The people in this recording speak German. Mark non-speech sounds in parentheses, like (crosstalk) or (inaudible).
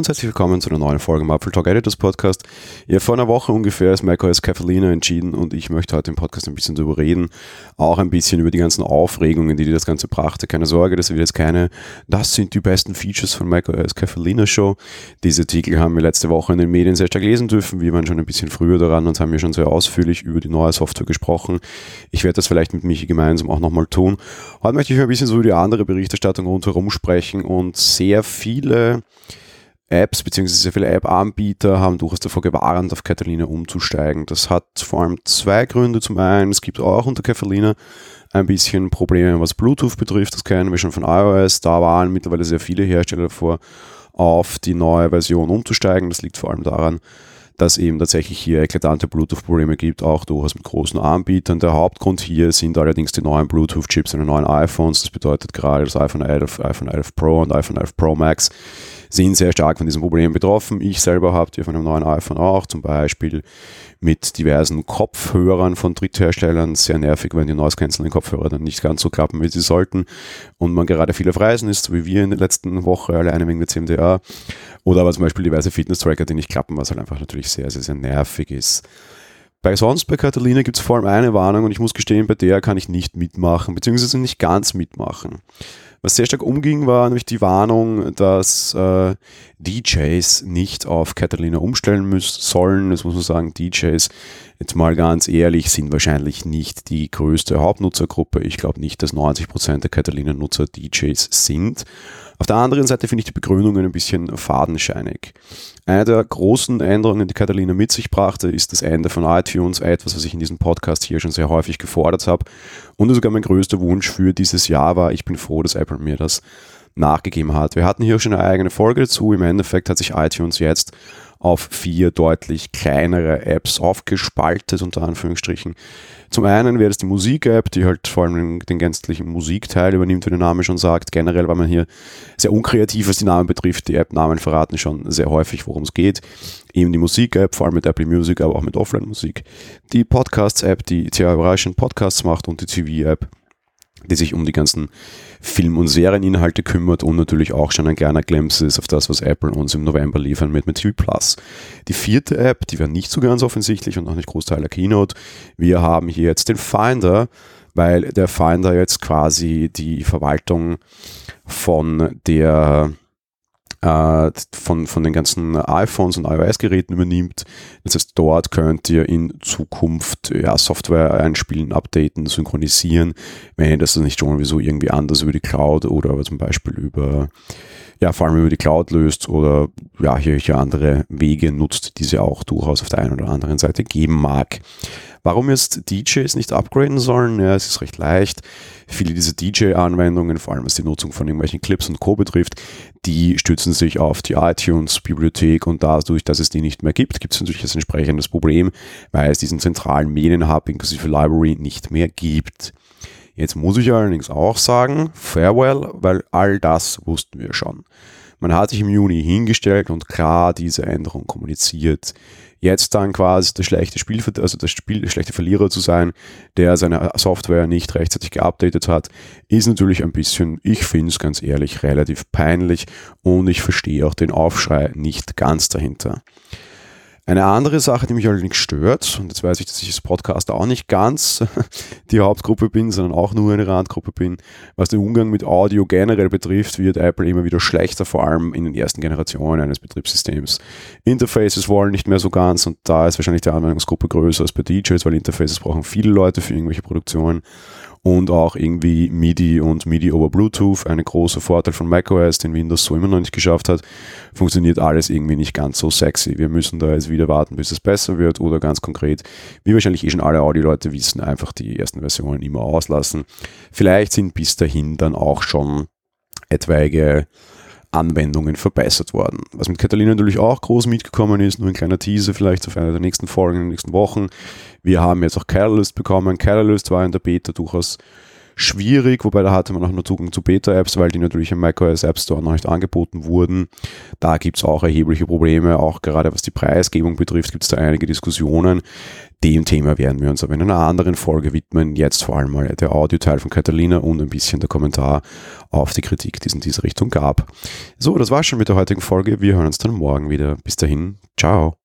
und herzlich willkommen zu einer neuen Folge im Apple Talk Editors Podcast. Ja, vor einer Woche ungefähr ist macOS Catalina entschieden und ich möchte heute im Podcast ein bisschen darüber reden. Auch ein bisschen über die ganzen Aufregungen, die das Ganze brachte. Keine Sorge, das wird jetzt keine, das sind die besten Features von macOS Catalina Show. Diese Artikel haben wir letzte Woche in den Medien sehr stark lesen dürfen. Wir waren schon ein bisschen früher daran und haben ja schon sehr ausführlich über die neue Software gesprochen. Ich werde das vielleicht mit Michi gemeinsam auch nochmal tun. Heute möchte ich ein bisschen so über die andere Berichterstattung rundherum sprechen und sehr viele Apps bzw. sehr viele App-Anbieter haben durchaus davor gewarnt, auf Catalina umzusteigen. Das hat vor allem zwei Gründe. Zum einen, es gibt auch unter Catalina ein bisschen Probleme, was Bluetooth betrifft. Das kennen wir schon von iOS. Da waren mittlerweile sehr viele Hersteller davor, auf die neue Version umzusteigen. Das liegt vor allem daran, dass eben tatsächlich hier eklatante Bluetooth-Probleme gibt, auch durchaus mit großen Anbietern. Der Hauptgrund hier sind allerdings die neuen Bluetooth-Chips in den neuen iPhones. Das bedeutet gerade das iPhone 11, iPhone 11 Pro und iPhone 11 Pro Max sind sehr stark von diesem Problem betroffen. Ich selber habe die von einem neuen iPhone auch, zum Beispiel mit diversen Kopfhörern von Drittherstellern. Sehr nervig, wenn die Noise Cancelling Kopfhörer dann nicht ganz so klappen, wie sie sollten und man gerade viel auf Reisen ist, so wie wir in der letzten Woche alleine wegen der CMDA. Oder aber zum Beispiel diverse Fitness-Tracker, die nicht klappen, was halt einfach natürlich sehr, sehr, sehr nervig ist. Bei sonst bei Catalina gibt es vor allem eine Warnung und ich muss gestehen, bei der kann ich nicht mitmachen, beziehungsweise nicht ganz mitmachen. Was sehr stark umging, war nämlich die Warnung, dass äh, DJs nicht auf Catalina umstellen müssen sollen. Das muss man sagen, DJs, jetzt mal ganz ehrlich, sind wahrscheinlich nicht die größte Hauptnutzergruppe. Ich glaube nicht, dass 90% der Catalina-Nutzer DJs sind. Auf der anderen Seite finde ich die Begründungen ein bisschen fadenscheinig. Eine der großen Änderungen, die Catalina mit sich brachte, ist das Ende von iTunes, etwas, was ich in diesem Podcast hier schon sehr häufig gefordert habe. Und sogar mein größter Wunsch für dieses Jahr war, ich bin froh, dass Apple mir das nachgegeben hat. Wir hatten hier schon eine eigene Folge dazu. Im Endeffekt hat sich iTunes jetzt auf vier deutlich kleinere Apps aufgespaltet, unter Anführungsstrichen. Zum einen wäre das die Musik-App, die halt vor allem den gänzlichen Musikteil übernimmt, wie der Name schon sagt. Generell war man hier sehr unkreativ, was die Namen betrifft. Die App-Namen verraten schon sehr häufig, worum es geht. Eben die Musik-App, vor allem mit Apple Music, aber auch mit Offline-Musik. Die Podcasts-App, die sehr überraschend Podcasts macht und die TV-App, die sich um die ganzen Film- und Serieninhalte kümmert und natürlich auch schon ein kleiner Glimpse ist auf das, was Apple uns im November liefern mit, TV Plus. Die vierte App, die war nicht so ganz offensichtlich und auch nicht Großteil der Keynote. Wir haben hier jetzt den Finder, weil der Finder jetzt quasi die Verwaltung von der äh, von, von den ganzen iPhones und iOS-Geräten übernimmt. Das heißt, dort könnt ihr in Zukunft ja, Software einspielen, updaten, synchronisieren, wenn ihr das nicht schon sowieso irgendwie anders über die Cloud oder zum Beispiel über ja, vor allem über die Cloud löst oder ja, hier, hier andere Wege nutzt, die sie auch durchaus auf der einen oder anderen Seite geben mag. Warum jetzt DJs nicht upgraden sollen? Ja, es ist recht leicht. Viele dieser DJ-Anwendungen, vor allem was die Nutzung von irgendwelchen Clips und Co. betrifft, die stützen sich auf die iTunes-Bibliothek und dadurch, dass es die nicht mehr gibt, gibt es natürlich ein entsprechendes Problem, weil es diesen zentralen Medienhub inklusive Library nicht mehr gibt. Jetzt muss ich allerdings auch sagen, farewell, weil all das wussten wir schon. Man hat sich im Juni hingestellt und klar diese Änderung kommuniziert jetzt dann quasi der schlechte Spiel, also der, Spiel, der schlechte Verlierer zu sein, der seine Software nicht rechtzeitig geupdatet hat, ist natürlich ein bisschen, ich finde es ganz ehrlich, relativ peinlich und ich verstehe auch den Aufschrei nicht ganz dahinter. Eine andere Sache, die mich allerdings stört, und jetzt weiß ich, dass ich als Podcaster auch nicht ganz (laughs) die Hauptgruppe bin, sondern auch nur eine Randgruppe bin, was den Umgang mit Audio generell betrifft, wird Apple immer wieder schlechter, vor allem in den ersten Generationen eines Betriebssystems. Interfaces wollen nicht mehr so ganz und da ist wahrscheinlich die Anwendungsgruppe größer als bei DJs, weil Interfaces brauchen viele Leute für irgendwelche Produktionen und auch irgendwie MIDI und MIDI over Bluetooth, ein großer Vorteil von macOS, den Windows so immer noch nicht geschafft hat, funktioniert alles irgendwie nicht ganz so sexy. Wir müssen da jetzt wieder warten, bis es besser wird oder ganz konkret, wie wahrscheinlich eh schon alle Audio-Leute wissen, einfach die ersten Versionen immer auslassen. Vielleicht sind bis dahin dann auch schon etwaige Anwendungen verbessert worden. Was mit Catalina natürlich auch groß mitgekommen ist, nur ein kleiner Teaser vielleicht auf einer der nächsten Folgen in den nächsten Wochen. Wir haben jetzt auch Catalyst bekommen. Catalyst war in der Beta durchaus schwierig, wobei da hatte man auch nur Zugang zu Beta-Apps, weil die natürlich im macOS App Store noch nicht angeboten wurden. Da gibt es auch erhebliche Probleme, auch gerade was die Preisgebung betrifft, gibt es da einige Diskussionen. Dem Thema werden wir uns aber in einer anderen Folge widmen. Jetzt vor allem mal der Audioteil von Catalina und ein bisschen der Kommentar auf die Kritik, die es in diese Richtung gab. So, das war's schon mit der heutigen Folge. Wir hören uns dann morgen wieder. Bis dahin, ciao.